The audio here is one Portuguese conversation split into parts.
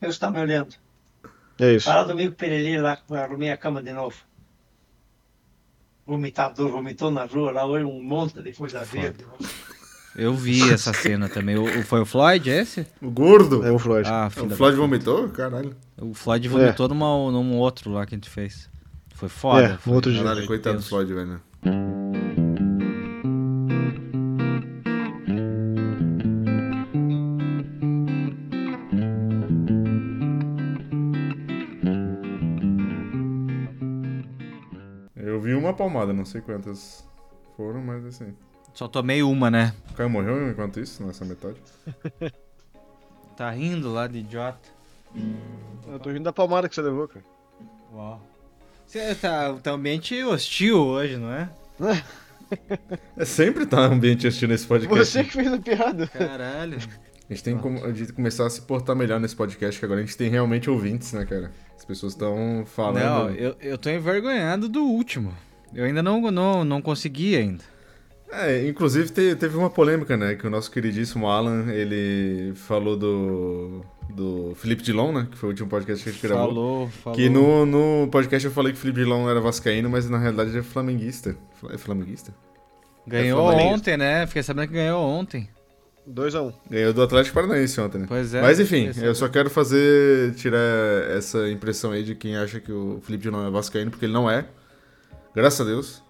Eu estava me olhando. É isso. Fala domingo Pereli lá, arrumei a cama de novo. Vomitador, vomitou na rua lá, hoje um monte de coisa verde. Eu vi essa cena também. O, o- foi o Floyd esse? O gordo. É o Floyd. Ah, o Floyd puta. vomitou? Caralho. O Floyd vomitou numa, num outro lá que a gente fez. Foi foda. É, foi, outro dia. Caralho, coitado do. Floyd, velho. Não sei quantas foram, mas assim. Só tomei uma, né? O Caio morreu enquanto isso, nessa metade. Tá rindo lá de idiota. Eu tô rindo da palmada que você levou, cara. Uau. Você tá, tá um ambiente hostil hoje, não é? É sempre tá um ambiente hostil nesse podcast. Você que fez a piada. Caralho. A gente tem que começar a se portar melhor nesse podcast, que agora a gente tem realmente ouvintes, né, cara? As pessoas estão falando. Não, eu, eu tô envergonhado do último. Eu ainda não, não, não consegui ainda. É, inclusive te- teve uma polêmica, né? Que o nosso queridíssimo Alan, ele falou do. do Felipe Dilon, né? Que foi o último podcast que a gente gravou. Falou, falou. Que no, no podcast eu falei que o Felipe Dilon era vascaíno, mas na realidade ele é flamenguista. Fla- É flamenguista? Ganhou É ontem, né? Fiquei sabendo que ganhou ontem. 2x1. Um. Ganhou do Atlético Paranaense ontem, né? Pois é. Mas enfim, Esse- eu só quero fazer. tirar essa impressão aí de quem acha que o Felipe Dilon é vascaíno, porque ele não é. Graças a Deus.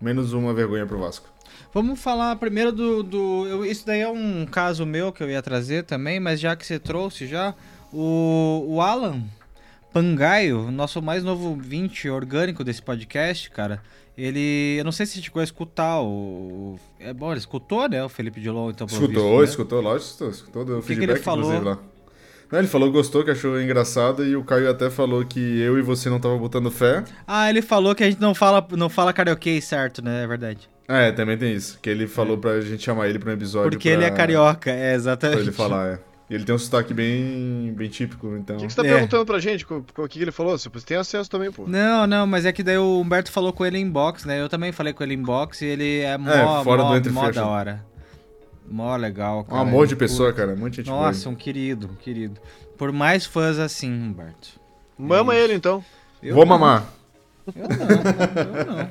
Menos uma vergonha pro Vasco. Vamos falar primeiro do. do eu- isso daí é um caso meu que eu ia trazer também, mas já que você trouxe já, o, o Alan Pangaio, nosso mais novo 20 orgânico desse podcast, cara. Ele. Eu não sei se você chegou a escutar o. É bom, ele escutou, né? O Felipe Dilon, então Escutou, visto, né? escutou, lógico, escutou. Escutou, deu O que que feedback, ele falou? inclusive, lá. Não, ele falou que gostou, que achou engraçado, e o Caio até falou que eu e você não tava botando fé. Ah, ele falou que a gente não fala, não fala karaokê certo, né? É verdade. É, também tem isso. Que ele falou pra gente chamar ele pra um episódio. Porque pra- ele é carioca, é Pra exatamente. ele falar, é. E ele tem um sotaque bem, bem típico, então. O que, que você tá É. perguntando pra gente? O, o que, que ele falou? Você tem acesso também, pô. Não, não, mas é que daí o Humberto falou com ele em box, né? Eu também falei com ele em box e ele é mó, fora mó, do mó da hora. Mó legal, Um cara. amor de pessoa, cara. Muita gente Nossa, boa. um querido, um querido. Por mais fãs assim, Humberto. Mama Isso. ele então. Eu Vou não, mamar. Eu não, eu não.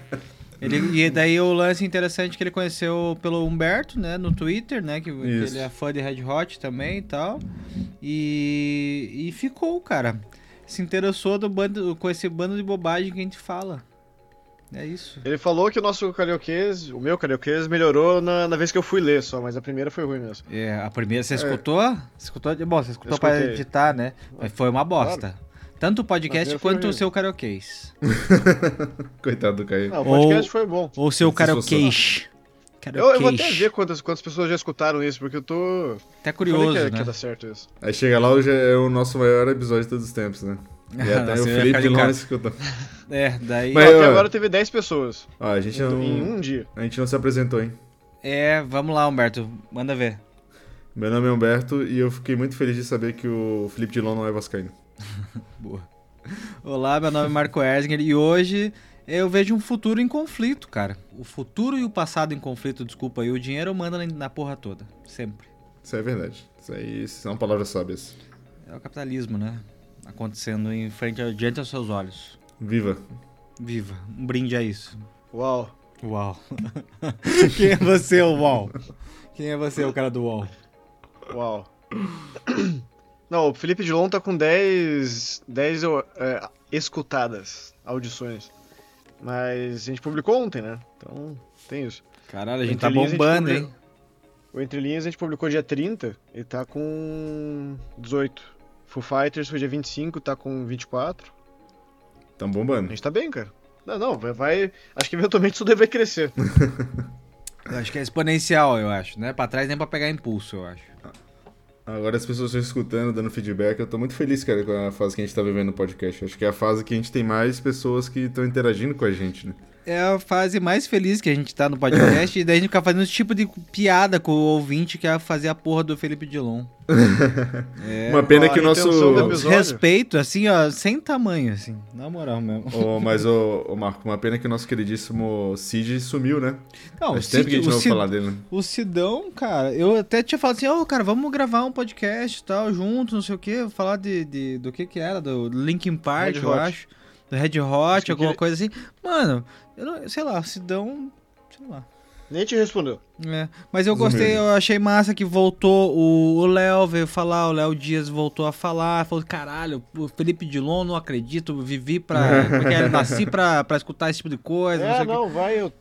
Ele, e daí o lance interessante que ele conheceu pelo Humberto, né, no Twitter, né, que, que ele é fã de Red Hot também e tal. E, e ficou, cara. Se interessou do bando, com esse bando de bobagem que a gente fala. É isso. Ele falou que o nosso carioquês, o meu carioquês, melhorou na, na vez que eu fui ler só, mas a primeira foi ruim mesmo. É, a primeira, você escutou? Você escutou? Bom, você escutou escutei. editar, né? Mas foi uma bosta. Tanto o podcast quanto o seu karaokês. Coitado do Caio. Não, o podcast foi bom. Ou o seu karaokês. Eu, eu vou até ver quantas, quantas pessoas já escutaram isso, porque eu tô. Até Falei curioso, que, né? que ia dar certo isso. Aí chega lá, hoje é o nosso maior episódio de todos os tempos, né? E até Você o Felipe. Lons escutou. É, daí... Mas- Ó, até agora teve 10 pessoas. Ah, a gente Em- não. Em um dia. A gente não se apresentou, hein? É, vamos lá, Humberto. Manda ver. Meu nome é Humberto e eu fiquei muito feliz de saber que o Felipe Dilon não é vascaíno. Boa. Olá, meu nome é Marco Erzinger e hoje eu vejo um futuro em conflito, cara. O futuro e o passado em conflito, desculpa aí. O dinheiro manda na- porra toda. Sempre. Isso é verdade. Isso aí são palavras sábias. É o capitalismo, né? Acontecendo em frente, diante aos seus olhos. Viva! Viva. Um brinde a isso. Uau. Uau. Quem é você, o Uau? Quem é você, o cara do Uau? Uau. Não, o Felipe Dilon tá com 10, 10 é, escutadas, audições. Mas a gente publicou ontem, né? Então tem isso. Caralho, a gente Entre tá linhas, a gente bombando, publica- hein? O Entre Linhas a gente publicou dia 30 e tá com 18. Foo Fighters foi dia 25, tá com 24. Tão A bombando. gente tá bem, cara. Não, não, vai, vai. Acho que eventualmente isso deve crescer. Eu acho que é exponencial, eu acho, né? Pra trás nem pra pegar impulso, eu acho. Agora as pessoas estão escutando, dando feedback. Eu tô muito feliz, cara, com a fase que a gente tá vivendo no podcast. Acho que é a fase que a gente tem mais pessoas que estão interagindo com a gente, né? É a fase mais feliz que a gente tá no podcast. e daí a gente fica fazendo esse tipo de piada com o ouvinte que é fazer a porra do Felipe Dilon. É. Uma pena Ó, que o nosso. Respeito, assim, ó, sem tamanho, assim. Na moral mesmo. Ô, mas, ô, ô, Marco, uma pena que o nosso queridíssimo Cid sumiu, né? Não, Faz tempo que a gente não ouve Cid- falar dele. né? O Sidão, cara, eu até tinha falado assim, ô, cara, vamos gravar um podcast e tal, juntos, não sei o quê, falar de, de- do que que era, do Linkin Park, Red eu Hot. acho. Do Red Hot, Acho que alguma ele- coisa assim. Mano, eu não, sei lá, o Sidão, sei lá. Nem te respondeu. É, mas eu gostei, eu achei massa que voltou o o Léo, veio falar, o Léo Dias voltou a falar, falou, caralho, o Felipe Dilon, não acredito, vivi pra, porque eu nasci pra, pra escutar esse tipo de coisa, não É, sei o quê. não, vai, eu...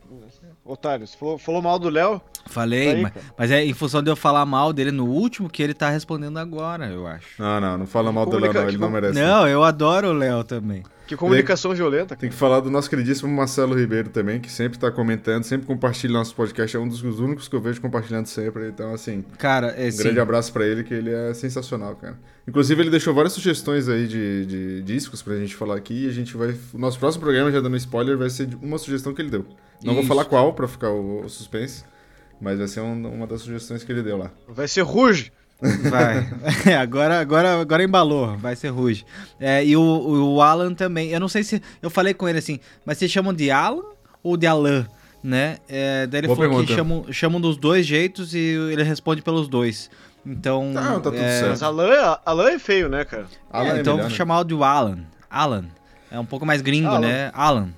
otário. Você falou, falou mal do Léo? Falei, Aí, mas, mas é em função de eu falar mal dele no último que ele tá respondendo agora, eu acho. Não, não, não fala mal do Léo, não. Ele não merece. Não, eu adoro o Léo também. Que comunicação violenta. Tem que falar do nosso queridíssimo Marcelo Ribeiro também, que sempre tá comentando, sempre compartilha nosso podcast. É um dos únicos que eu vejo compartilhando sempre. Então, assim, Cara, é um assim, grande abraço pra ele, que ele é sensacional, cara. Inclusive, ele deixou várias sugestões aí de, de discos pra gente falar aqui. E a gente vai. O nosso próximo programa, já dando spoiler, vai ser uma sugestão que ele deu. Não vou Isso. falar qual pra ficar o, o suspense, mas vai ser um- uma das sugestões que ele deu lá. Vai ser Ruge. Vai. É, agora, agora, agora embalou, vai ser Ruge. É, e o, o Alan também. Eu não sei se. Eu falei com ele assim, mas vocês chamam de Alan ou de Alan? Né? É, daí ele Boa falou que pergunta. chamam, chamam dos dois jeitos e ele responde pelos dois. Então. Tá, tá tudo é, certo. Mas Alan, Alan é feio, né, cara? É, Alan é então melhor, vou né? chamar o de Alan. Alan. É um pouco mais gringo, Alan. né? Alan.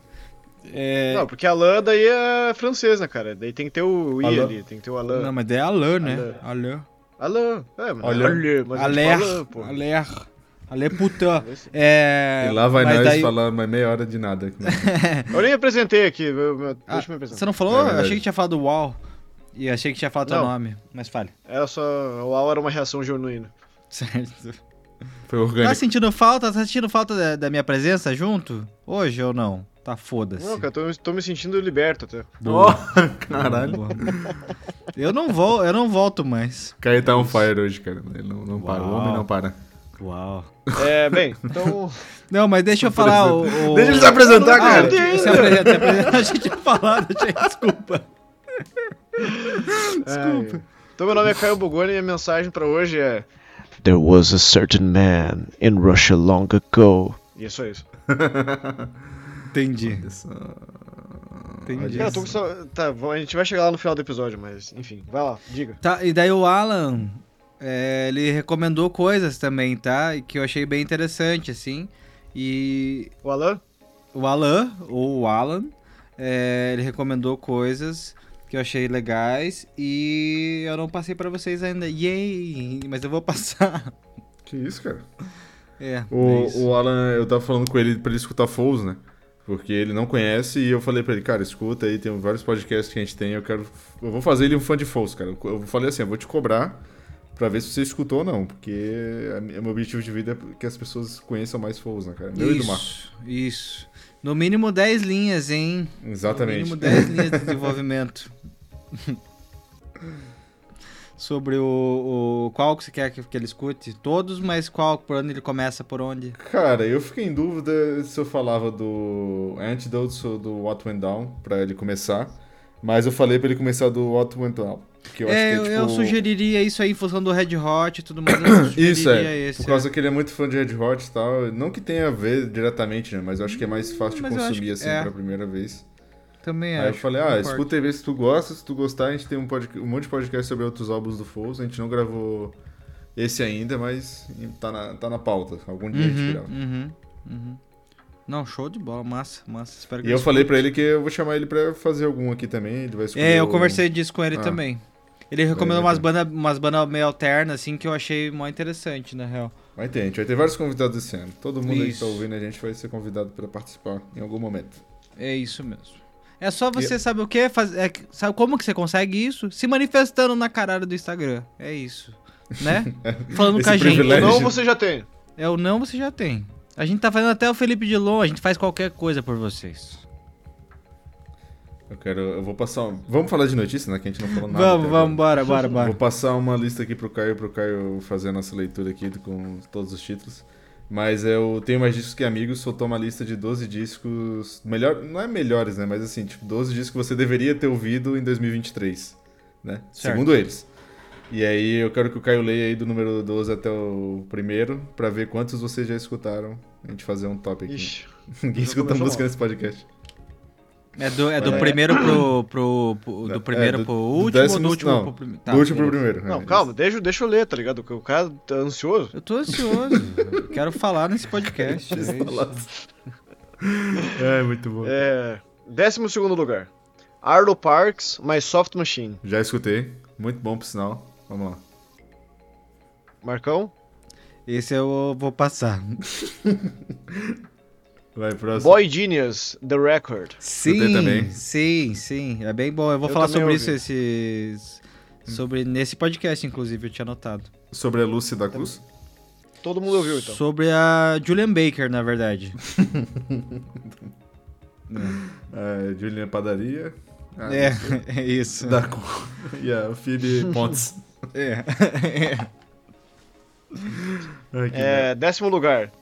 É, Não, porque Alan daí é francês, né, cara? Daí tem que ter o I Alan. ali, tem que ter o Alan. Não, mas daí é Alan, né? Alan. Alan. É, mas Olha. Alan, mas a gente Aler. fala, pô. Aler. Aler puta. É, E lá vai nós daí- falar mais meia hora de nada. Eu nem apresentei aqui, eu- eu- Ah, deixa eu me apresentar. você não falou? É achei que tinha falado UAU. E achei que tinha falado teu Não. nome. Mas fale. Era só. O AU era uma reação genuína. Certo. Foi Tá orgânico. sentindo falta? Tá sentindo falta da, da minha presença junto? Hoje ou não? Tá foda-se. Não, cara, tô, tô me sentindo liberto até. Boa. Caralho. Boa. Eu não vou, eu não volto mais. O Caio tá on fire hoje, cara. Ele não, não para. O homem não para. Uau. É, bem, então. Não, mas deixa eu falar o. o- Deixa ele se apresentar, Ah, cara. eu- se apresenta, se apresenta. A gente tinha falado, gente, desculpa. Desculpa. Então, meu nome é Caio Bogoni e a mensagem pra hoje é. There was a certain man in Russia long ago. Isso é isso. Entendi. Entendi. Cara, tô com só... Tá, a gente vai chegar lá no final do episódio, mas enfim, vai lá, diga. Tá, e daí o Alan, é, ele recomendou coisas também, tá? E que eu achei bem interessante, assim. E O Alan? o Alan, ou o Alan, é, ele recomendou coisas que eu achei legais e eu não passei pra vocês ainda. Yay! Mas eu vou passar. Que isso, cara? É, é O, isso. o Alan, eu tava falando com ele pra ele escutar Foles, né? Porque ele não conhece e eu falei pra ele, cara, escuta aí, tem vários podcasts que a gente tem, eu quero. Eu vou fazer ele um fã de Foles, cara. Eu falei assim, eu vou te cobrar pra ver se você escutou ou não, porque o meu objetivo de vida é que as pessoas conheçam mais Foles, né, cara? Meu e do Marco. Isso, isso. No mínimo 10 linhas, hein? Exatamente. No mínimo 10 linhas de desenvolvimento. Sobre o, o- Qual que você quer que, que ele escute? Todos, mas qual? Por onde ele começa? Por onde? Cara, eu fiquei em dúvida se eu falava do Antidotes ou do What Went Down pra ele começar. Mas eu falei pra ele começar do What Went Down. Que eu é, acho que é, tipo... eu sugeriria isso aí em função do Red Hot e tudo mais. Isso é, esse, por causa que ele é muito fã de Red Hot e tal. Não que tenha a ver diretamente, né? Mas eu acho que é mais fácil de Mas consumir que assim é. pra primeira vez. Também Aí eu acho. falei, ah, concordo. escuta e vê se tu gosta. Se tu gostar, a gente tem um, podca- um monte de podcast sobre outros álbuns do Foles. A gente não gravou esse ainda, mas tá na, tá na pauta. Algum dia a gente Uhum, grava. uhum, uhum. Não, show de bola, massa, massa. Espero que E eu falei pra ele que eu vou chamar ele pra fazer algum aqui também. Ele vai escolher É, eu conversei disso com ele Ah. também. Ele recomendou vai umas bandas umas banda meio alternas, assim, que eu achei mó interessante, na real. Vai ter, a gente vai ter vários convidados esse ano. Todo mundo aí que Isso. tá ouvindo a gente vai ser convidado pra participar em algum momento. É isso mesmo. É só você saber o que fazer. É, que- sabe como que você consegue isso? Se manifestando na caralho do Instagram. É isso. Né? Falando Esse com a gente. privilégio. Não, você já tem. É o não, você já tem. A gente tá fazendo até o Felipe Dilon, a gente faz qualquer coisa por vocês. Eu quero. Eu vou passar. um- Vamos falar de notícia, né? Que a gente não falou nada. vamos, vamos, bora, bora, bora. Vou passar uma lista aqui pro Caio, pro Caio fazer a nossa leitura aqui com todos os títulos. Mas eu tenho mais discos que amigos, soltou uma lista de 12 discos. Melhor, não é melhores, né? Mas assim, tipo, 12 discos que você deveria ter ouvido em 2023. Né? Certo. Segundo eles. E aí eu quero que o Caio leia aí do número 12 até o primeiro, pra ver quantos vocês já escutaram. A gente fazer um top aqui. Ixi. Ninguém escuta música mal. nesse podcast. É do, é do É. primeiro pro, pro, pro- Do É, primeiro do- pro do último ou décimo- do último não, pro primeiro? do último pro primeiro. Não, é, calma, deixa, deixa eu ler, tá ligado? O cara tá ansioso. Eu tô ansioso. Quero falar nesse podcast. é. É, muito bom. É, décimo segundo lugar. Arlo Parks, My Soft Machine. Já escutei. Muito bom, por sinal. Vamos lá. Marcão. Esse eu vou passar. Vai, próximo. Boy Genius, The Record. Sim, sim, sim. É bem bom. Eu vou Eu falar sobre ouvi. isso esses. Sobre nesse podcast, inclusive, eu tinha anotado. Sobre a Lucy da Cruz? Todo mundo ouviu, então. Sobre a Julian Baker, na verdade. É, Juliana Padaria. Ah, é, é isso. Da Cu- E a Phoebe Pontes. É. Ai, que É, décimo lugar.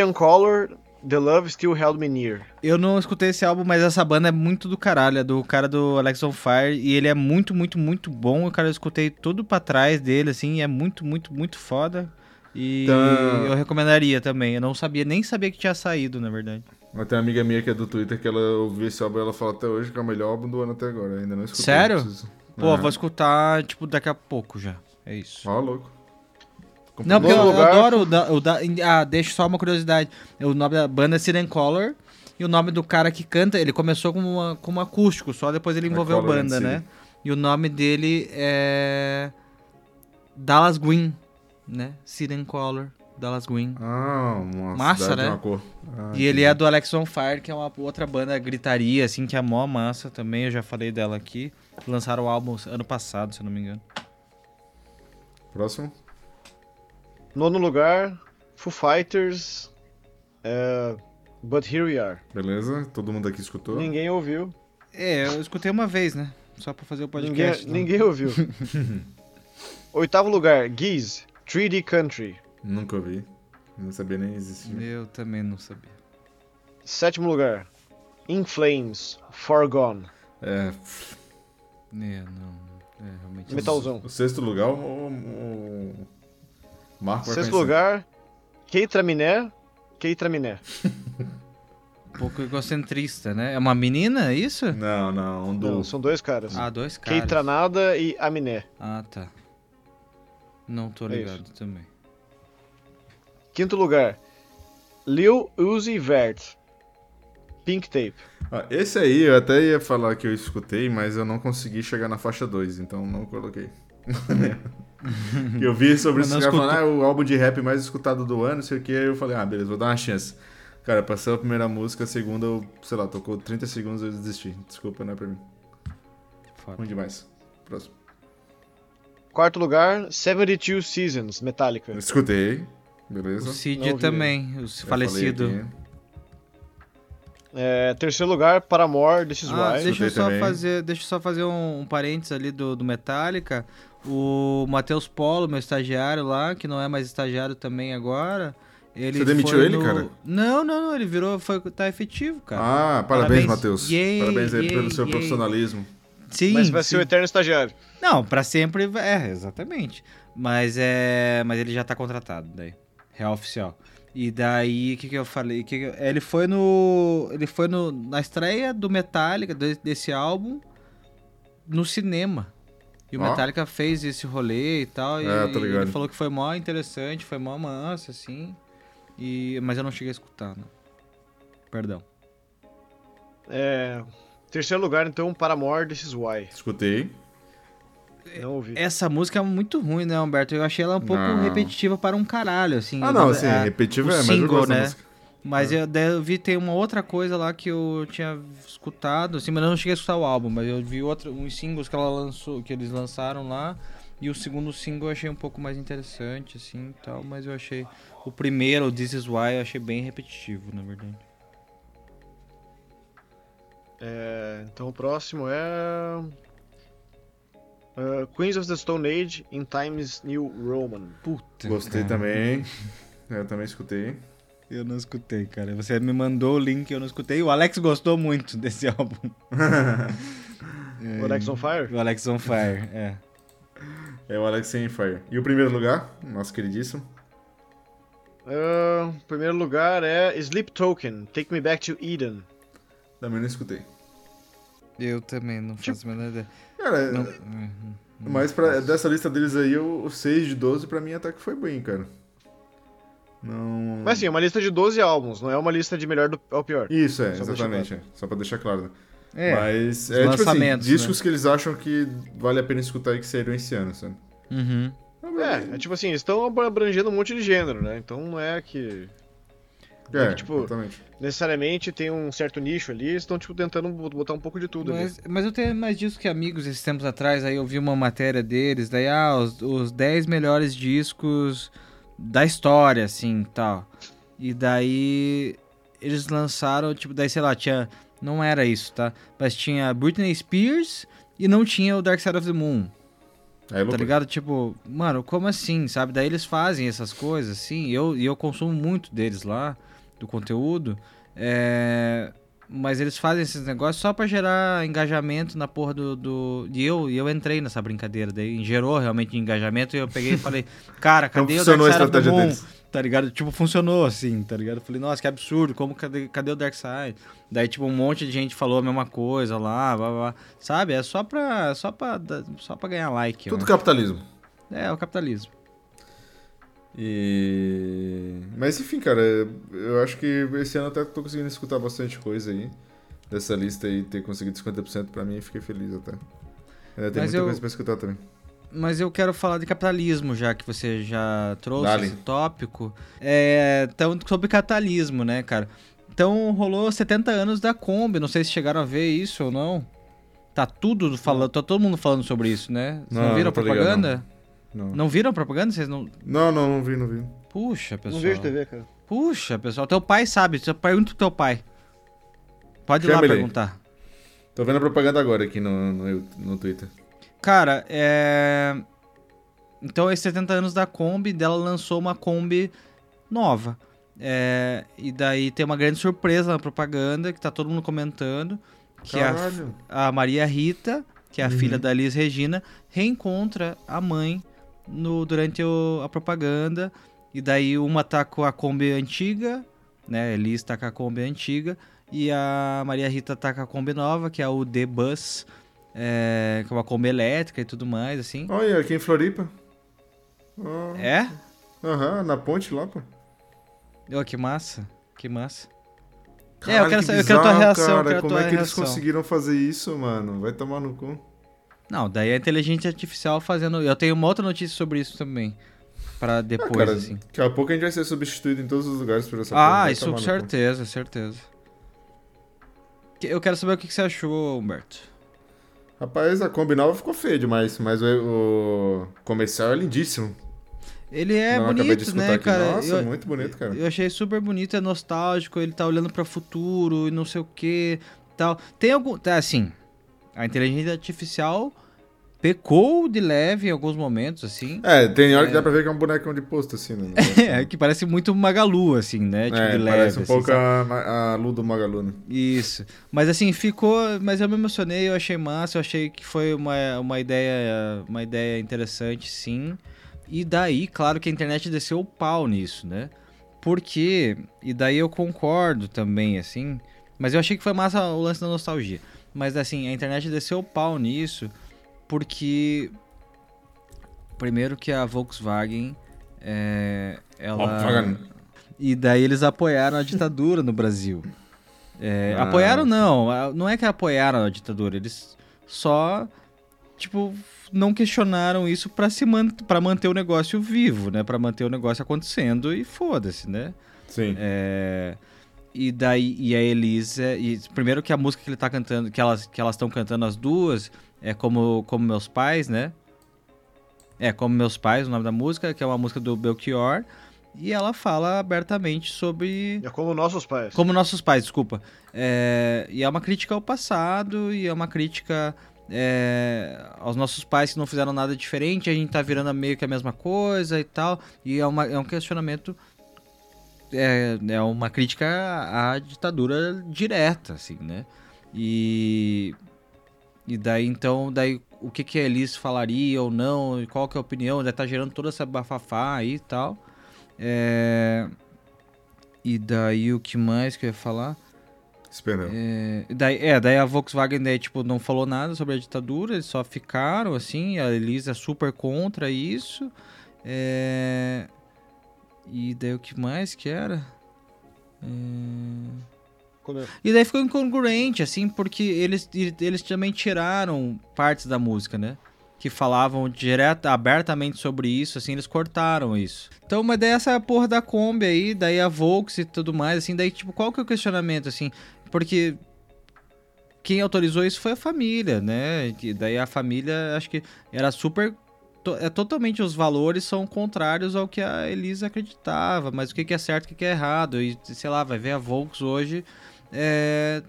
And Color, The Love Still Held Me Near. Eu não escutei esse álbum, mas essa banda é muito do caralho. É do cara do Alex on Fire. E ele é muito, muito, muito bom. O cara, eu escutei tudo pra trás dele, assim. E é muito, muito, muito foda. E Então- eu recomendaria também. Eu não sabia, nem sabia que tinha saído, na verdade. Mas tem uma amiga minha que é do Twitter que ela ouviu esse álbum e ela fala até hoje que é o melhor álbum do ano até agora. Eu Ainda não escutei. Sério? preciso- Pô, É. vou escutar, tipo, daqui a pouco já. É isso. Ó, louco. Não, porque eu, eu adoro o da, o da- Ah, deixa só uma curiosidade. O nome da banda é Siren Color. E o nome do cara que canta, ele começou como, uma, como acústico, só depois ele envolveu Color banda, né? E o nome dele é. Dallas Green, né? Siren Color, Dallas Green. Ah, uma Massa, né? Ah, E ele é do Alex on Fire, que é uma outra banda gritaria, assim, que é mó massa também. Eu já falei dela aqui. Lançaram o álbum ano passado, se eu não me engano. Próximo. Nono lugar. Foo Fighters, é, But Here We Are. Beleza? Todo mundo aqui escutou? Ninguém ouviu. É, eu escutei uma vez, né? Só pra fazer o Ninguém, podcast. não. ninguém ouviu. Oitavo lugar. Geese, 3D Country. Nunca ouvi. Não sabia nem existir. Eu também não sabia. Sétimo lugar. In Flames, Far Gone. É, É, não. É, realmente. Metalzão. o sexto lugar, o- o Marco Sexto lugar. Keitraminé, Keitraminé. Um pouco egocentrista, né? É uma menina, é isso? Não, não, um do... Não, são dois caras. Ah, dois caras. Keitranada e Aminé. Ah, tá. Não tô É ligado também. Quinto lugar. Lil Uzi Vert. Pink Tape. Ah, esse aí eu até ia falar que eu escutei, mas eu não consegui chegar na faixa 2, então não coloquei. Eu vi sobre isso, escutou. falando, ah, o álbum de rap mais escutado do ano, sei o que, eu falei, ah, beleza, vou dar uma chance. Cara, passou a primeira música, a segunda, eu, sei lá, tocou 30 segundos e eu desisti. Desculpa, não é pra mim. Foda. Ruim demais. Próximo. Quarto lugar. 72 Seasons, Metallica. Escutei, O beleza. Cid Não ouvi. também, o falecido. É, terceiro lugar. Paramore, This Is Ah, Why. deixa eu só também. fazer, deixa eu só fazer um, um parênteses ali do, do Metallica. O Matheus Polo, meu estagiário lá, que não é mais estagiário também agora. Ele Você demitiu foi ele, no- cara? Não, não, não, ele virou, foi, tá efetivo, cara. Ah, parabéns, Parabéns. Matheus. Parabéns aí yay, pelo seu yay. profissionalismo. sim, Mas vai sim. ser o eterno estagiário. Não, pra sempre, é, exatamente. Mas é, mas ele já tá contratado daí, real oficial. E daí, o que que eu falei? Que que eu- ele foi no, ele foi no, na estreia do Metallica de- desse álbum no cinema. E o Ó. Metallica fez esse rolê e tal. E, É, tô e ligado. ele falou que foi mó interessante, foi mó massa, assim. E, mas eu não cheguei a escutar, não. Perdão. É, terceiro lugar, então, Paramore, This Is Why. Escutei. Não ouvi. Essa música é muito ruim, né, Humberto? Eu achei ela um pouco Não. repetitiva para um caralho, assim. Ah, não, assim, a- repetitivo o é, mas eu single, gosto da né? música. Mas eu, daí eu vi tem uma outra coisa lá que eu tinha escutado, assim, mas eu não cheguei a escutar o álbum, mas eu vi outro, uns singles que ela lançou, que eles lançaram lá, e o segundo single eu achei um pouco mais interessante, assim, tal, mas eu achei o primeiro, o This Is Why, eu achei bem repetitivo, na verdade. É, então o próximo é. é, Queens of the Stone Age in Times New Roman. Puta. Gostei cara. também. Eu também escutei. Eu não escutei, cara. Você me mandou o link, eu não escutei. O Alex gostou muito desse álbum. O Alex on Fire? O Alex on Fire, é. É o Alex Fire. E o primeiro lugar, nosso queridíssimo. Ah, primeiro lugar é Sleep Token, Take Me Back to Eden. Também não escutei. Eu também não faço a menor ideia. Cara, Não, é- hum, mas pra, dessa lista deles aí, o, o 6 de 12 pra mim até que foi bem, cara. Não. Mas sim, é uma lista de 12 álbuns, não é uma lista de melhor do, ao pior. Isso, é, Só pra exatamente. é. Só pra deixar claro. né? É, Mas, é tipo assim, lançamentos, discos que eles acham que vale a pena escutar e que saíram esse ano, sabe? uhum. É, é tipo assim, eles estão abrangendo um monte de gênero, né? Então não é que É, que, tipo, exatamente. necessariamente tem um certo nicho ali, estão tipo tentando botar um pouco de tudo ali. Mas, mas eu tenho mais disso que amigos esses tempos atrás, aí eu vi uma matéria deles, daí, ah, os, os 10 melhores discos da história, assim, tal. E daí eles lançaram, tipo, daí, sei lá, tinha, não era isso, tá? Mas tinha Britney Spears e não tinha o Dark Side of the Moon, Aí, tá ligado? Tipo, mano, como assim, sabe? Daí eles fazem essas coisas, assim, e eu, e eu consumo muito deles lá, do conteúdo, é... Mas eles fazem esses negócios só pra gerar engajamento na porra do. do... E, eu, e eu entrei nessa brincadeira, daí gerou realmente engajamento e eu peguei e falei, cara, Então cadê o Dark funcionou a Side of the Moon? deles. Tá ligado? Tipo, funcionou assim, tá ligado? Eu falei, nossa, que absurdo, como cadê, cadê o Dark Side? Daí, tipo, um monte de gente falou a mesma coisa lá, blá, blá, blá. sabe? É só pra, só pra, dar- só pra ganhar like. Tudo né? capitalismo. É, o capitalismo. E. Mas enfim, cara, eu acho que esse ano até tô conseguindo escutar bastante coisa aí. Dessa lista aí, ter conseguido 50% pra mim, fiquei feliz até. Ainda tem Mas muita eu- coisa pra escutar também. Mas eu quero falar de capitalismo, já que você já trouxe Dale. esse tópico. É, então, sobre capitalismo, né, cara? Então, rolou 70 anos da Kombi, não sei se chegaram a ver isso ou não. Tá tudo falando, tá todo mundo falando sobre isso, né? Vocês não, Não, viram não a tô ligado, propaganda? Não. Não viram a propaganda? Vocês não... Não, não, não vi, não vi. Puxa, pessoal. Não vejo TV, cara. Puxa, pessoal. Teu pai sabe. Pergunta pro teu pai. Pode ir lá ele perguntar. Tô vendo a propaganda agora aqui no, no, no Twitter. Cara, é. Então, esses 70 anos da Kombi, dela lançou uma Kombi nova. É, E daí tem uma grande surpresa na propaganda, que tá todo mundo comentando. Que a, a Maria Rita, que é a Uhum. filha da Liz Regina, reencontra a mãe no, durante o- a propaganda. E daí uma tá com a Kombi antiga, né? A Liz tá com a Kombi antiga. E a Maria Rita tá com a Kombi nova, que é o D-Bus. É, que é uma Kombi elétrica e tudo mais, assim. Olha, aqui em Floripa. É? Aham, na ponte lá, pô. Ô, que massa. Que massa. É, eu Caralho, quero que saber- eu quero tua bizarro, reação, Cara. Como é que eles reação. conseguiram fazer isso, mano? Vai tomar no cu. Não, daí a inteligência artificial fazendo. Eu tenho uma outra notícia sobre isso também. Pra depois, Ah, cara, assim. daqui a pouco a gente vai ser substituído em todos os lugares por essa Ah, isso com certeza, certeza. Eu quero saber o que você achou, Humberto. Rapaz, a Kombi nova ficou feia demais, mas o, o comercial é lindíssimo. Ele é Não, bonito, né, aqui. cara? Nossa, eu, muito bonito, cara. eu achei super bonito, é nostálgico, ele tá olhando para futuro e não sei o que, tal. Tem algum, tá, assim, a inteligência artificial pecou de leve em alguns momentos, assim. É, tem hora que dá pra ver que é um bonecão de posto, assim, né? É, que parece muito Magalu, assim, né? Tipo, É, de leve. parece um assim, pouco sabe? a, a Lu do Magalu, né? Isso. Mas assim, ficou. Mas eu me emocionei, eu achei massa, eu achei que foi uma, uma ideia. Uma ideia interessante, sim. E daí, claro que a internet desceu o pau nisso, né? Porque. E daí eu concordo também, assim. Mas eu achei que foi massa o lance da nostalgia. Mas assim, a internet desceu o pau nisso. Porque. Primeiro que a Volkswagen. É, ela. Volkswagen. E daí eles apoiaram a ditadura no Brasil. É, Ah. Apoiaram não, não é que apoiaram a ditadura, eles só, tipo, não questionaram isso pra se man para manter o negócio vivo, né? Pra manter o negócio acontecendo e foda-se, né? Sim. É, e daí e a Elisa, e primeiro que a música que ele tá cantando, que elas que elas estão cantando as duas, é como como meus pais, né? É como meus pais, o nome da música, que é uma música do Belchior, e ela fala abertamente sobre É como nossos pais. como nossos pais, desculpa. É, e é uma crítica ao passado, e é uma crítica é, aos nossos pais que não fizeram nada diferente, a gente tá virando meio que a mesma coisa e tal. E é, uma- é um questionamento é, é uma crítica à ditadura direta, assim, né? E, e daí, então, daí, o que que a Elis falaria ou não, e qual que é a opinião, já tá gerando toda essa bafafá aí e tal. É, e daí, o que mais que eu ia falar? Espera. É, daí, é, daí a Volkswagen daí, tipo, não falou nada sobre a ditadura, eles só ficaram assim, a Elisa é super contra isso. É, e daí o que mais que era? É, E daí ficou incongruente, assim, porque eles, eles também tiraram partes da música, né? Que falavam direto, abertamente sobre isso, assim, eles cortaram isso. Então, mas daí essa porra da Kombi aí, daí a Volks e tudo mais, assim, daí, tipo, qual que é o questionamento, assim? Porque quem autorizou isso foi a família, né? E daí a família, acho que era super. To- É totalmente os valores são contrários ao que a Elisa acreditava, mas o que que é certo o que que é errado. E sei lá, vai ver a Volks hoje. É,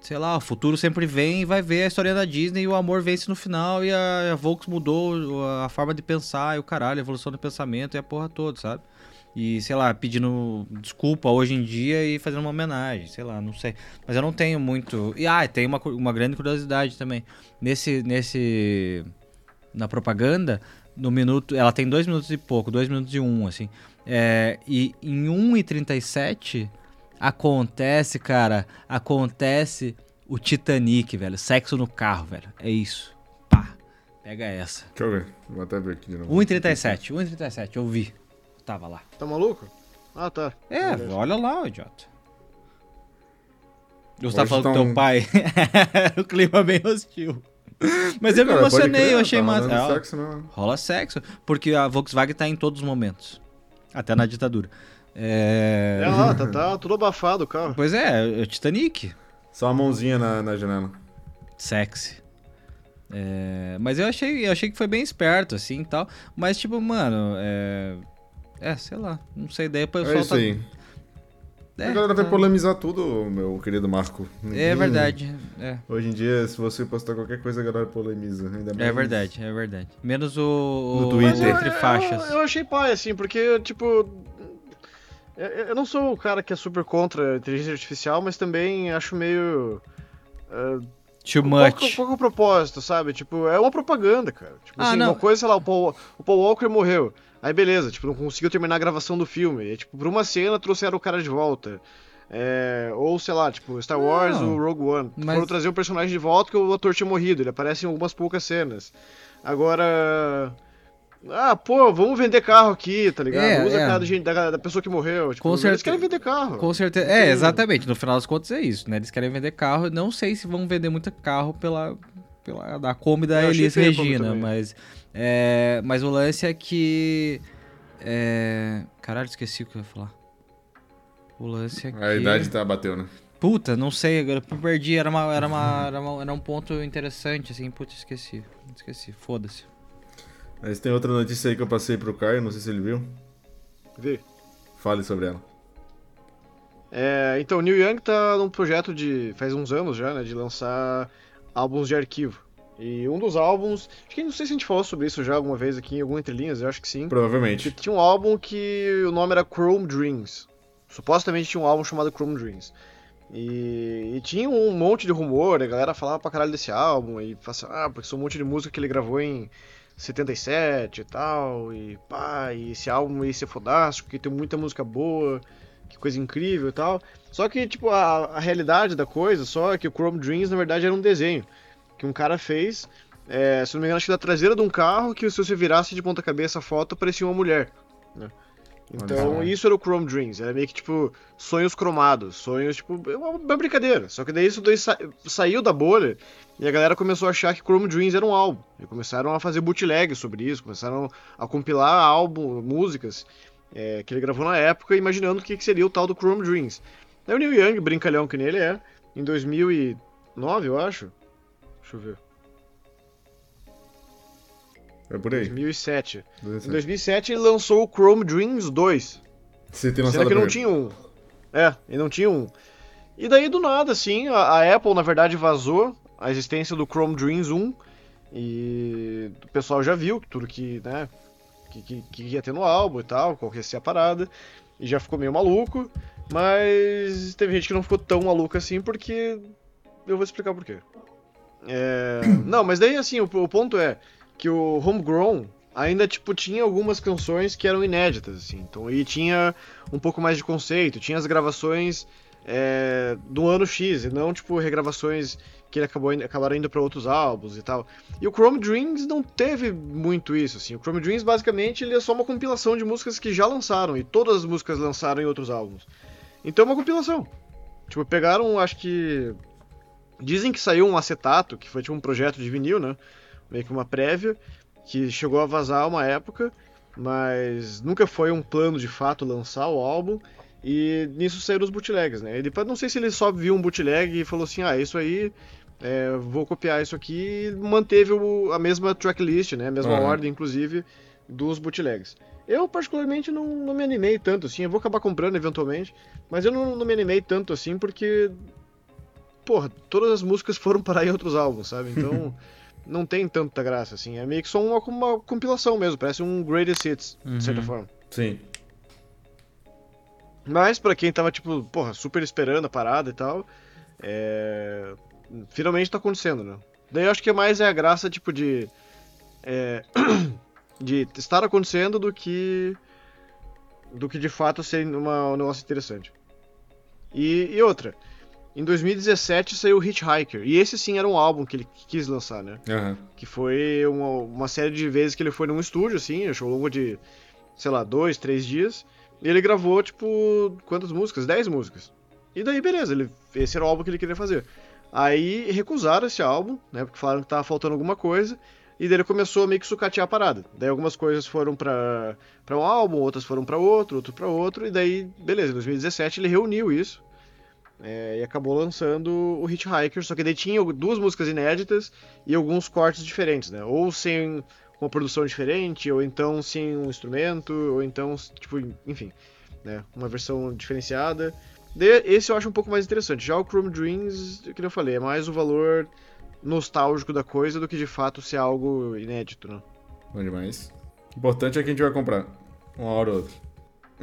sei lá, o futuro sempre vem e vai ver a história da Disney e o amor vence no final e a, a Volks mudou a forma de pensar e o caralho, a evolução do pensamento e a porra toda, sabe? E, sei lá, pedindo desculpa hoje em dia e fazendo uma homenagem, sei lá, não sei. Mas eu não tenho muito. E ah, tem uma, uma grande curiosidade também. Nesse. nesse na propaganda, no minuto. Ela tem dois minutos e pouco, dois minutos e um, assim. É, e em 1h37 acontece, cara, acontece o Titanic, velho. Sexo no carro, velho. É isso. Pá. Pega essa. Deixa eu ver. Vou até ver aqui de novo. 1h37, 1h37, eu vi. Tava lá. Tá maluco? Ah, tá. É, Beleza. olha lá, idiota. Você tá falando do um- teu pai. o clima bem hostil. Mas eu me Cara, pode emocionei, crer, eu achei tá massa. rolando É, sexo, não. Rola sexo, porque a Volkswagen tá em todos os momentos. Até na ditadura. É... É lá, tá, tá tudo abafado o carro. Pois é, é o Titanic. Só uma mãozinha na, na janela. Sexy. É, mas eu achei, eu achei que foi bem esperto, assim e tal. Mas, tipo, mano, é. É, sei lá. Não sei, daí depois É isso aí. É, a galera vai tá. polemizar tudo, meu querido Marco. É Ninguém- verdade. É. Hoje em dia, se você postar qualquer coisa, a galera polemiza. Ainda mais... É verdade, é verdade. Menos o, No o Twitter. entre faixas. Eu, eu achei pai, assim, porque, tipo. Eu, eu não sou o cara que é super contra a inteligência artificial, mas também acho meio. ah, Too Qual, much. qual que é o propósito, sabe? Tipo, é uma propaganda, cara. Tipo Ah, assim, não. uma coisa, sei lá, o Paul, o Paul Walker morreu. Aí beleza, tipo, não conseguiu terminar a gravação do filme. E, tipo, por uma cena trouxeram o cara de volta. É, ou, sei lá, tipo, Star Wars, Não, o Rogue One. mas- Foram trazer o personagem de volta que o ator tinha morrido. Ele aparece em algumas poucas cenas. Agora. Ah, pô, vamos vender carro aqui, tá ligado? É, Usa é. a cara da, da, pessoa que morreu. Tipo, Com eles certeza. querem vender carro. Com certeza. É, exatamente. No final das contas é isso, né? Eles querem vender carro. Não sei se vão vender muito carro pela, pela da Kombi da Elis Regina, mas é, mas o lance é que é, caralho, esqueci o que eu ia falar. O lance é que A idade tá bateu, né? Puta, não sei, agora eu perdi, era uma era uma, era uma- era um ponto interessante assim, putz, esqueci. Esqueci, foda-se. Mas tem outra notícia aí que eu passei pro Caio, não sei se ele viu. Vê. Fale sobre ela. É, então, o Neil Young tá num projeto de. faz uns anos já, né? De lançar álbuns de arquivo. E um dos álbuns. Acho que não sei se a gente falou sobre isso já alguma vez aqui em alguma entrelinhas, eu acho que sim. Que Provavelmente. tinha um álbum que o nome era Chrome Dreams. Supostamente tinha um álbum chamado Chrome Dreams. E, e tinha um monte de rumor, a galera falava pra caralho desse álbum, e falava assim, ah, porque são um monte de música que ele gravou em 77 e tal, e pá, e esse álbum ia ser fodástico, que tem muita música boa, que coisa incrível e tal. Só que, tipo, a, a realidade da coisa só é que o Chrome Dreams, na verdade, era um desenho que um cara fez, é, se não me engano, acho que da traseira de um carro, que se você virasse de ponta cabeça a foto, parecia uma mulher, né? Então, Olha isso era o Chrome Dreams, era meio que, tipo, sonhos cromados, sonhos, tipo, é uma, brincadeira. Só que daí isso daí sa- saiu da bolha e a galera começou a achar que Chrome Dreams era um álbum. E começaram a fazer bootleg sobre isso, começaram a compilar álbum, músicas é, que ele gravou na época, imaginando o que, que seria o tal do Chrome Dreams. Aí o Neil Young, brincalhão que nele é, em 2009, eu acho. Deixa eu ver. É por aí. 2007. Em 2007. 2007 ele lançou o Chrome Dreams 2. Você tem lançado que não tinha um. É, e não tinha um. E daí do nada, assim, a, a Apple na verdade vazou a existência do Chrome Dreams 1. E o pessoal já viu tudo que, né, que, que, que ia ter no álbum e tal, qual que ia ser a parada. e já ficou meio maluco, mas teve gente que não ficou tão maluca assim porque eu vou explicar por quê. É, Não, mas daí assim, o, o ponto é que o Homegrown ainda tipo tinha algumas canções que eram inéditas assim. Então aí tinha um pouco mais de conceito, tinha as gravações é, do ano X e não tipo regravações que ele acabou acabaram indo para outros álbuns e tal. E o Chrome Dreams não teve muito isso assim. O Chrome Dreams basicamente ele é só uma compilação de músicas que já lançaram e todas as músicas lançaram em outros álbuns. Então é uma compilação. Tipo, pegaram, acho que Dizem que saiu um acetato, que foi tipo um projeto de vinil, né? Meio que uma prévia, que chegou a vazar uma época, mas nunca foi um plano de fato lançar o álbum. E nisso saíram os bootlegs, né? Ele, não sei se ele só viu um bootleg e falou assim: ah, isso aí, é, vou copiar isso aqui. E manteve o- a mesma tracklist, né? A mesma Aham. ordem, inclusive, dos bootlegs. Eu, particularmente, não, não me animei tanto assim. Eu vou acabar comprando eventualmente, mas eu não, não me animei tanto assim porque porra, todas as músicas foram parar em outros álbuns, sabe? Então não tem tanta graça, assim. É meio que só uma, uma compilação mesmo, parece um greatest hits, de certa Uhum. forma. Sim. Mas pra quem tava, tipo, porra, super esperando a parada e tal, é... finalmente tá acontecendo, né? Daí eu acho que mais é a graça, tipo, de. é, de estar acontecendo do que. do que de fato ser uma, um negócio interessante. E, e outra. Em 2017 saiu o Hitchhiker. E esse sim era um álbum que ele quis lançar, né? Aham. Que foi uma, uma série de vezes que ele foi num estúdio, assim, acho ao longo de, sei lá, dois, três dias. E ele gravou, tipo, quantas músicas? Dez músicas. E daí, beleza, ele, esse era o álbum que ele queria fazer. Aí recusaram esse álbum, né? Porque falaram que tava faltando alguma coisa. E daí ele começou a meio que sucatear a parada. Daí algumas coisas foram pra, pra um álbum, outras foram pra outro, outro pra outro. E daí, beleza, em 2017 ele reuniu isso. É, e acabou lançando o Hitchhiker, só que daí tinha duas músicas inéditas e alguns cortes diferentes, né? Ou sem uma produção diferente, ou então sem um instrumento, ou então, tipo, enfim, né? Uma versão diferenciada. De- Esse eu acho um pouco mais interessante. Já o Chrome Dreams, que eu falei, é mais o valor nostálgico da coisa do que de fato ser algo inédito, né? Bom demais. O importante é que a gente vai comprar. Uma hora ou outra.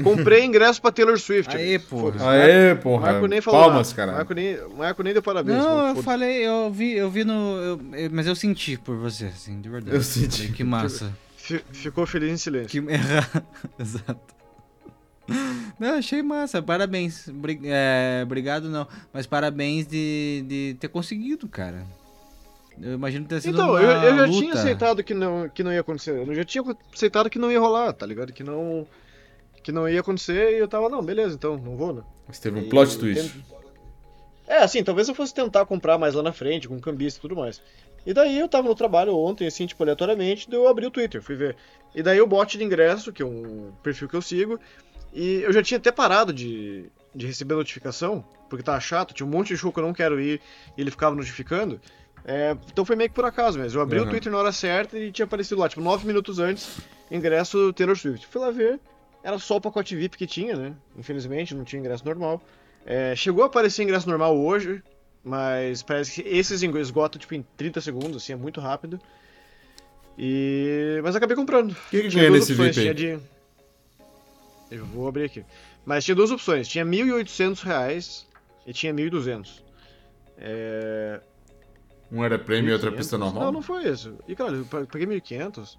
Comprei ingresso pra Taylor Swift. Aê, porra. Aê, porra. Marco nem falou Palmas, nada. cara. Marco nem, Marco nem deu parabéns. Não, eu falei, eu vi, eu vi no. eu- eu- mas eu senti por você, assim, de verdade. Eu senti. Falei, Que massa. Fi- Ficou feliz em silêncio. Que Exato. Não, achei massa. Parabéns. Bri- é, obrigado, não. Mas parabéns de, de ter conseguido, cara. Eu imagino ter sido Então, uma eu, eu já luta. tinha aceitado que não, que não ia acontecer. Eu já tinha aceitado que não ia rolar, tá ligado? Que não. Que não ia acontecer e eu tava, não, beleza, então, não vou, né? Mas teve um E plot twist. tem- É, assim, talvez eu fosse tentar comprar mais lá na frente, com cambista e tudo mais. E daí eu tava no trabalho ontem, assim, tipo, aleatoriamente, daí eu abri o Twitter, fui ver. E daí o bot de ingresso, que é um perfil que eu sigo, e eu já tinha até parado de, de receber notificação, porque tava chato, tinha um monte de show que eu não quero ir, e ele ficava notificando. É, então foi meio que por acaso mesmo. Eu abri o Uhum. Twitter na hora certa e tinha aparecido lá, tipo, nove minutos antes, ingresso Taylor Swift. Fui lá ver, era só o pacote VIP que tinha, né? Infelizmente, não tinha ingresso normal. É, chegou a aparecer ingresso normal hoje, mas parece que esses esgotam tipo em 30 segundos, assim, é muito rápido. E mas acabei comprando. O que, que Tinha nesse opções, VIP tinha de Eu vou abrir aqui. Mas tinha duas opções, tinha 1.800 reais e tinha 1.200. É... Um era prêmio e outra 1.500? pista normal? Não, não foi isso. E cara, eu paguei 1.500.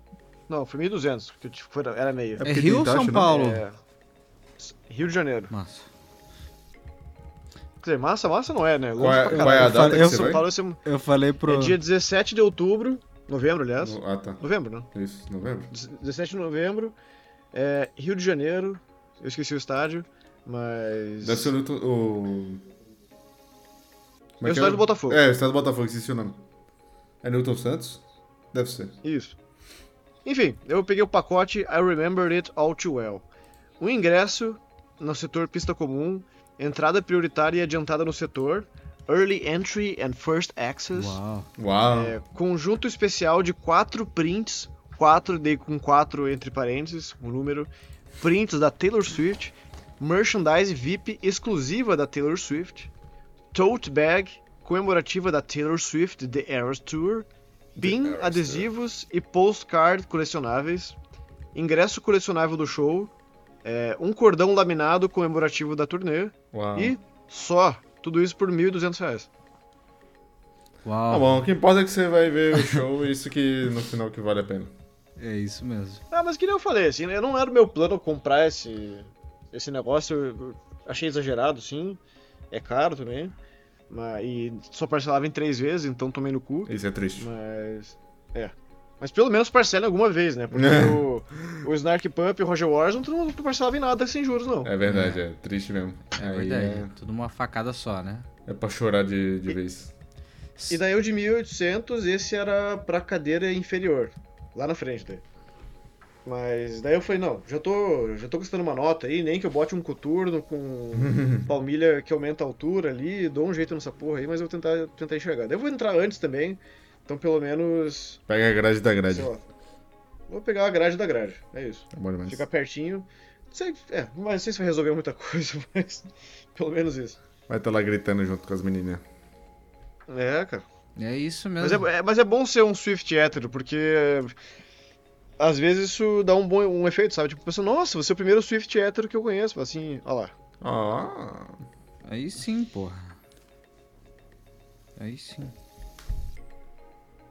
Não, foi 1.200, porque tipo, foi- era meio. É porque Rio ou São né? Paulo? É, Rio de Janeiro. Massa. Quer dizer, massa, massa não é, né? Longe Qual é- qual é a data que Eu- esse é- Eu falei pro. É dia 17 de outubro, novembro, aliás. No- Ah, tá. Novembro, né? Isso, novembro. 17 de novembro, é, Rio de Janeiro. Eu esqueci o estádio, mas. Deve ser o... Newton- o... É Como o que estádio do Botafogo. É, o estádio do Botafogo, esqueci o nome. É Newton Santos? Deve ser. Isso. Enfim, eu peguei o pacote I Remember It All Too Well. O ingresso no setor pista comum, entrada prioritária e adiantada no setor, Early Entry and First Access, Uau. Uau. é, conjunto especial de quatro prints, quatro dei com quatro entre parênteses, o número, prints da Taylor Swift, merchandise VIP exclusiva da Taylor Swift, tote bag comemorativa da Taylor Swift The Eras Tour, pin, adesivos e postcard colecionáveis, ingresso colecionável do show, é, um cordão laminado comemorativo da turnê Uau. e só. Tudo isso por 1.200 reais. Tá Uau. bom, o que importa é que você vai ver o show e isso que no final que vale a pena. É isso mesmo. Ah, mas que nem eu falei, assim, eu não era o meu plano comprar esse, esse negócio. Eu achei exagerado, sim. É caro também. Mas, e só parcelava em três vezes, então tomei no cu. Isso é triste. Mas. É. Mas pelo menos parcela alguma vez, né? Porque o, o Snark Pump e o Roger Warzone, tu não parcelava em nada sem juros, não. É verdade, é, triste mesmo. É Aí verdade. É, Tudo uma facada só, né? é pra chorar de, de vez. E daí o de 1800, esse era pra cadeira inferior. Lá na frente daí. Mas daí eu falei, não, já tô, já tô gastando uma nota aí, nem que eu bote um coturno com palmilha que aumenta a altura ali, dou um jeito nessa porra aí, mas eu vou tentar, tentar enxergar. Daí eu vou entrar antes também, então pelo menos, Pega a grade da grade. lá, vou pegar a grade da grade, é isso. É bom demais. Ficar pertinho. Não sei, é, não sei se vai resolver muita coisa, mas pelo menos isso. Vai estar lá gritando junto com as menininhas. É, cara. É isso Mas mesmo. é, é- mas é bom ser um Swift hétero, porque é, às vezes isso dá um bom um efeito, sabe? Tipo, a pessoa, nossa, você é o primeiro Swift hétero que eu conheço. Assim, ó lá. Ah, Aí sim, porra. Aí sim.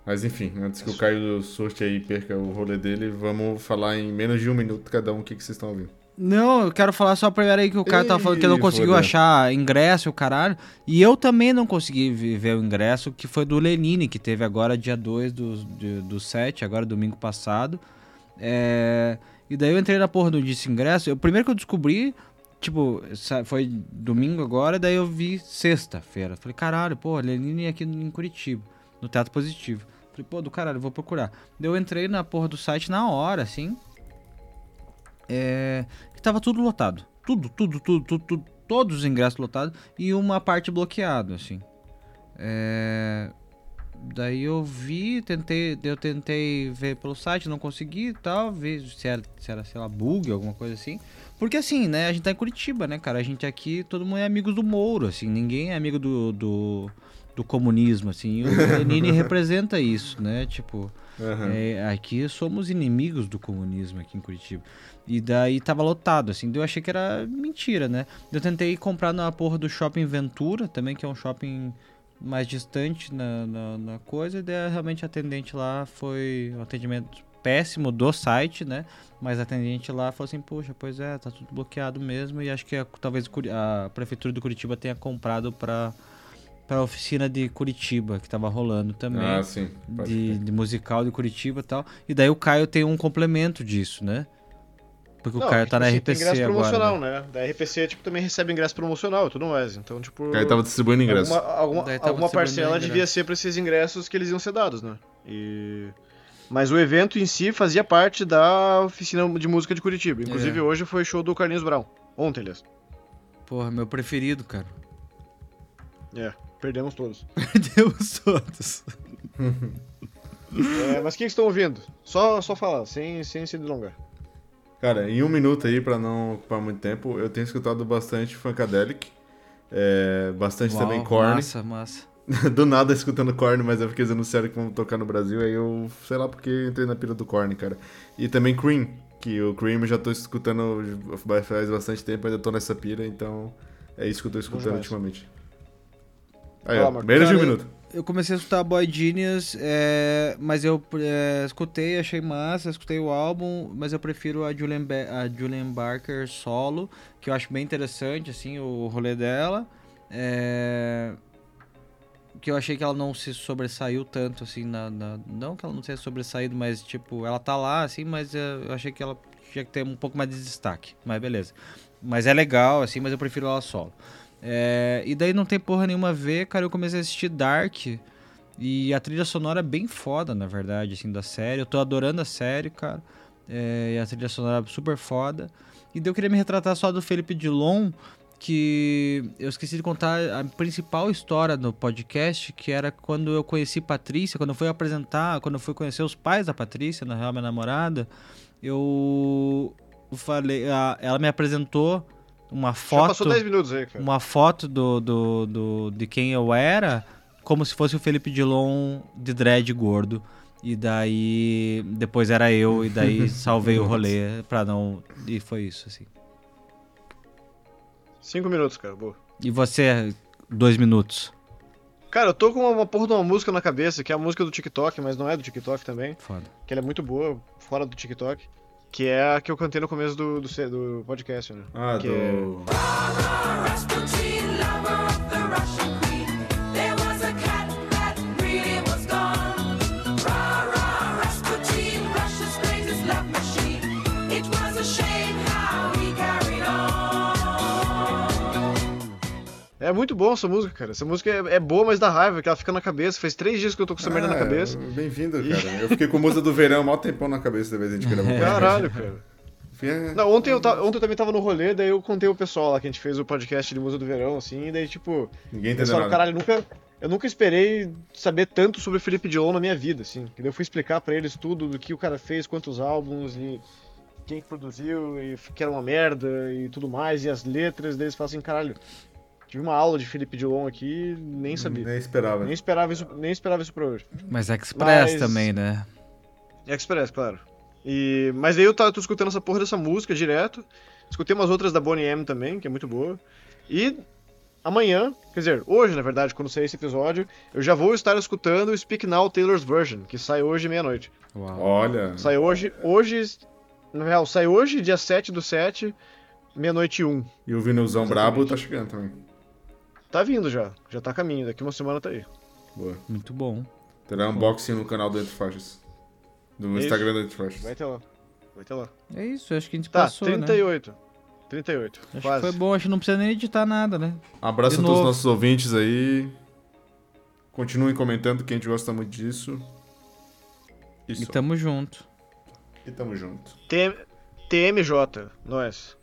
mas enfim, antes que o Caio surte aí e perca o rolê dele, vamos falar em menos de um minuto cada um o que, que vocês estão ouvindo. Não, eu quero falar só primeiro aí que o cara tava falando que não conseguiu foda. achar ingresso o caralho. E eu também não consegui ver o ingresso, que foi do Lenine, que teve agora dia 2 do, de- do 7, agora domingo passado. É, E daí eu entrei na porra do Disse Ingresso. O primeiro que eu descobri, tipo, foi domingo agora, daí eu vi sexta-feira. Falei, caralho, pô, Lenine aqui em Curitiba, no Teatro Positivo. Falei, pô, do caralho, vou procurar. Daí eu entrei na porra do site na hora, assim. É, e tava tudo lotado. Tudo, tudo, tudo, tudo, tudo, todos os ingressos lotados e uma parte bloqueada, assim. É, daí eu vi, tentei, eu tentei ver pelo site, não consegui e tal, ver se era, se era, sei lá, bug, alguma coisa assim. Porque assim, né, a gente tá em Curitiba, né, cara? A gente aqui, todo mundo é amigo do Mouro, assim, ninguém é amigo do, do, do comunismo, assim. E o Lenine representa isso, né? Tipo, Aham. é, aqui somos inimigos do comunismo aqui em Curitiba. E daí tava lotado, assim, eu achei que era mentira, né? Eu tentei comprar na porra do Shopping Ventura, também, que é um shopping mais distante na, na, na coisa, e daí realmente a atendente lá foi um atendimento péssimo do site, né? Mas a atendente lá falou assim, poxa, pois é, tá tudo bloqueado mesmo, e acho que a- talvez a prefeitura de Curitiba tenha comprado pra, pra oficina de Curitiba, que tava rolando também Ah, sim. de, de musical de Curitiba e tal. E daí o Caio tem um complemento disso, né? Porque Não, o Caio tá na assim, RPC Tem ingresso agora. promocional, né? né? Da RPC, tipo, também recebe ingresso promocional e tudo mais. Então, tipo. O Caio tava distribuindo ingresso. Alguma, alguma, alguma parcela ingresso. devia ser pra esses ingressos que eles iam ser dados, né? E... Mas o evento em si fazia parte da oficina de música de Curitiba. Inclusive É. hoje foi show do Carlinhos Brown. Ontem, aliás. Porra, meu preferido, cara. É, perdemos todos. Perdemos todos. É, mas o que que estão ouvindo? Só, só falar, sem, sem se delongar. Cara, em um minuto aí, pra não ocupar muito tempo, eu tenho escutado bastante Funkadelic. É, bastante também Korn. Massa, massa. Do nada escutando Korn, mas é porque eles anunciaram que vão tocar no Brasil, aí eu, sei lá porque entrei na pira do Korn, cara. E também Cream, que o Cream eu já tô escutando faz bastante tempo, ainda tô nessa pira, então é isso que eu tô escutando ultimamente. Aí, ó, menos de um minuto. Eu comecei a escutar Boy Genius, é, mas eu é, escutei, achei massa, escutei o álbum, mas eu prefiro a Julian, a Julian Barker solo, que eu acho bem interessante, assim, o rolê dela. É, que eu achei que ela não se sobressaiu tanto, assim, na, na- não que ela não tenha sobressaído, mas, tipo, ela tá lá, assim, mas eu achei que ela tinha que ter um pouco mais de destaque, mas beleza. Mas é legal, assim, mas eu prefiro ela solo. É, e daí não tem porra nenhuma a ver, cara. Eu comecei a assistir Dark. E a trilha sonora é bem foda, na verdade, assim, da série. Eu tô adorando a série, cara. É, e a trilha sonora é super foda. E daí eu queria me retratar só do Felipe Dilon, que eu esqueci de contar a principal história no podcast, que era quando eu conheci Patrícia, quando eu fui apresentar, quando eu fui conhecer os pais da Patrícia, na real, minha namorada, eu falei, ela me apresentou uma Já foto passou 10 minutos aí, cara. uma foto do, do, do- de quem eu era, como se fosse o Felipe Dilon de dread gordo. E daí depois era eu, e daí salvei o rolê pra não. E foi isso, assim. Cinco minutos, cara, boa. E você, dois minutos. Cara, eu tô com uma porra de uma música na cabeça, que é a música do TikTok, mas não é do TikTok também. Foda. Que ela é muito boa, fora do TikTok. Que é a que eu cantei no começo do, do, do podcast, né? Ah, Que do. Rasputin, É muito bom essa música, cara. Essa música é, é boa, mas dá raiva, que ela fica na cabeça. Faz três dias que eu tô com essa merda na Ah, cabeça. Bem-vindo, cara. Eu fiquei com música do verão mó tempão na cabeça da vez que a gente gravou. Caralho, cara. É. Não, ontem eu, ta- ontem eu também tava no rolê, daí eu contei o pessoal lá que a gente fez o podcast de música do verão, assim, e daí, tipo, Ninguém entendeu falaram, nada. caralho, eu nunca, eu nunca esperei saber tanto sobre Felipe Dilon na minha vida, assim. E daí eu fui explicar pra eles tudo do que o cara fez, quantos álbuns e quem que produziu, e que era uma merda e tudo mais, e as letras, daí eles falam assim, caralho, tive uma aula de Felipe Dilon aqui, nem sabia. Nem esperava. Nem esperava isso, nem esperava isso pra hoje. Mas Express Mas- também, né? Express, claro. E, mas daí eu tava, tô escutando essa porra dessa música direto. Escutei umas outras da Bonnie M também, que é muito boa. E amanhã, quer dizer, hoje na verdade, quando sair esse episódio, eu já vou estar escutando o Speak Now Taylor's Version, que sai hoje meia-noite. Uau. Olha. Sai hoje, hoje, na real, sai hoje, dia 7 do 7, meia-noite e 1. E o vinilzão brabo tá chegando também. Tá vindo já, já tá a caminho, daqui uma semana tá aí. Boa. Muito bom. Terá unboxing no canal do Entre Faixas. No Isso. Instagram do Entre Faixas. Vai ter lá. Vai ter lá. É isso, acho que a gente Tá, passou, né? 38. 38. Acho quase. que foi bom, acho que não precisa nem editar nada, né? Abraço De a todos os nossos ouvintes aí. Continuem comentando que a gente gosta muito disso. Isso. E tamo junto. E tamo junto. T- TMJ, nós.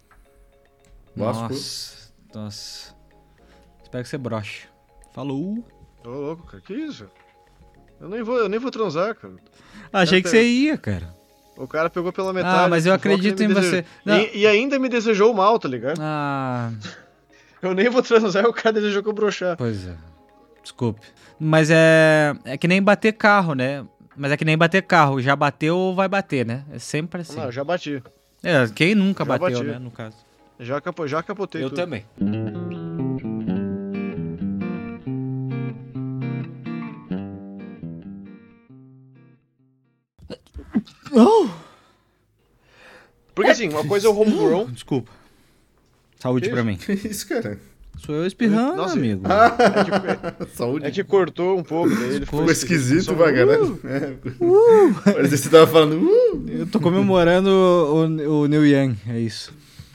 Vasco. Nossa, nossa. Espero que você broche. Falou. Ô louco, cara, que isso? Eu nem vou, eu nem vou transar, cara. Achei que você ia, cara. O cara pegou pela metade. Ah, mas eu acredito em você. E, e ainda me desejou mal, tá ligado? Ah, Eu nem vou transar e o cara desejou que eu broxar. pois é. Desculpe. Mas é. É que nem bater carro, né? Mas é que nem bater carro. Já bateu, vai bater, né? É sempre assim. Não, eu já bati. É, quem nunca Já bateu, bati. né? No caso. Já, capo, já capotei tudo. também. Porque assim, uma coisa é o homegrown. Desculpa. Saúde Que pra mim. Que isso, cara? Sou eu espirrando, Nossa, amigo. É que, Saúde. é que cortou um pouco, daí ele Ficou ficou esquisito, Só- vai, cara. É. Parecia que você tava falando. Uh! Eu tô comemorando o, o New Yang, é isso.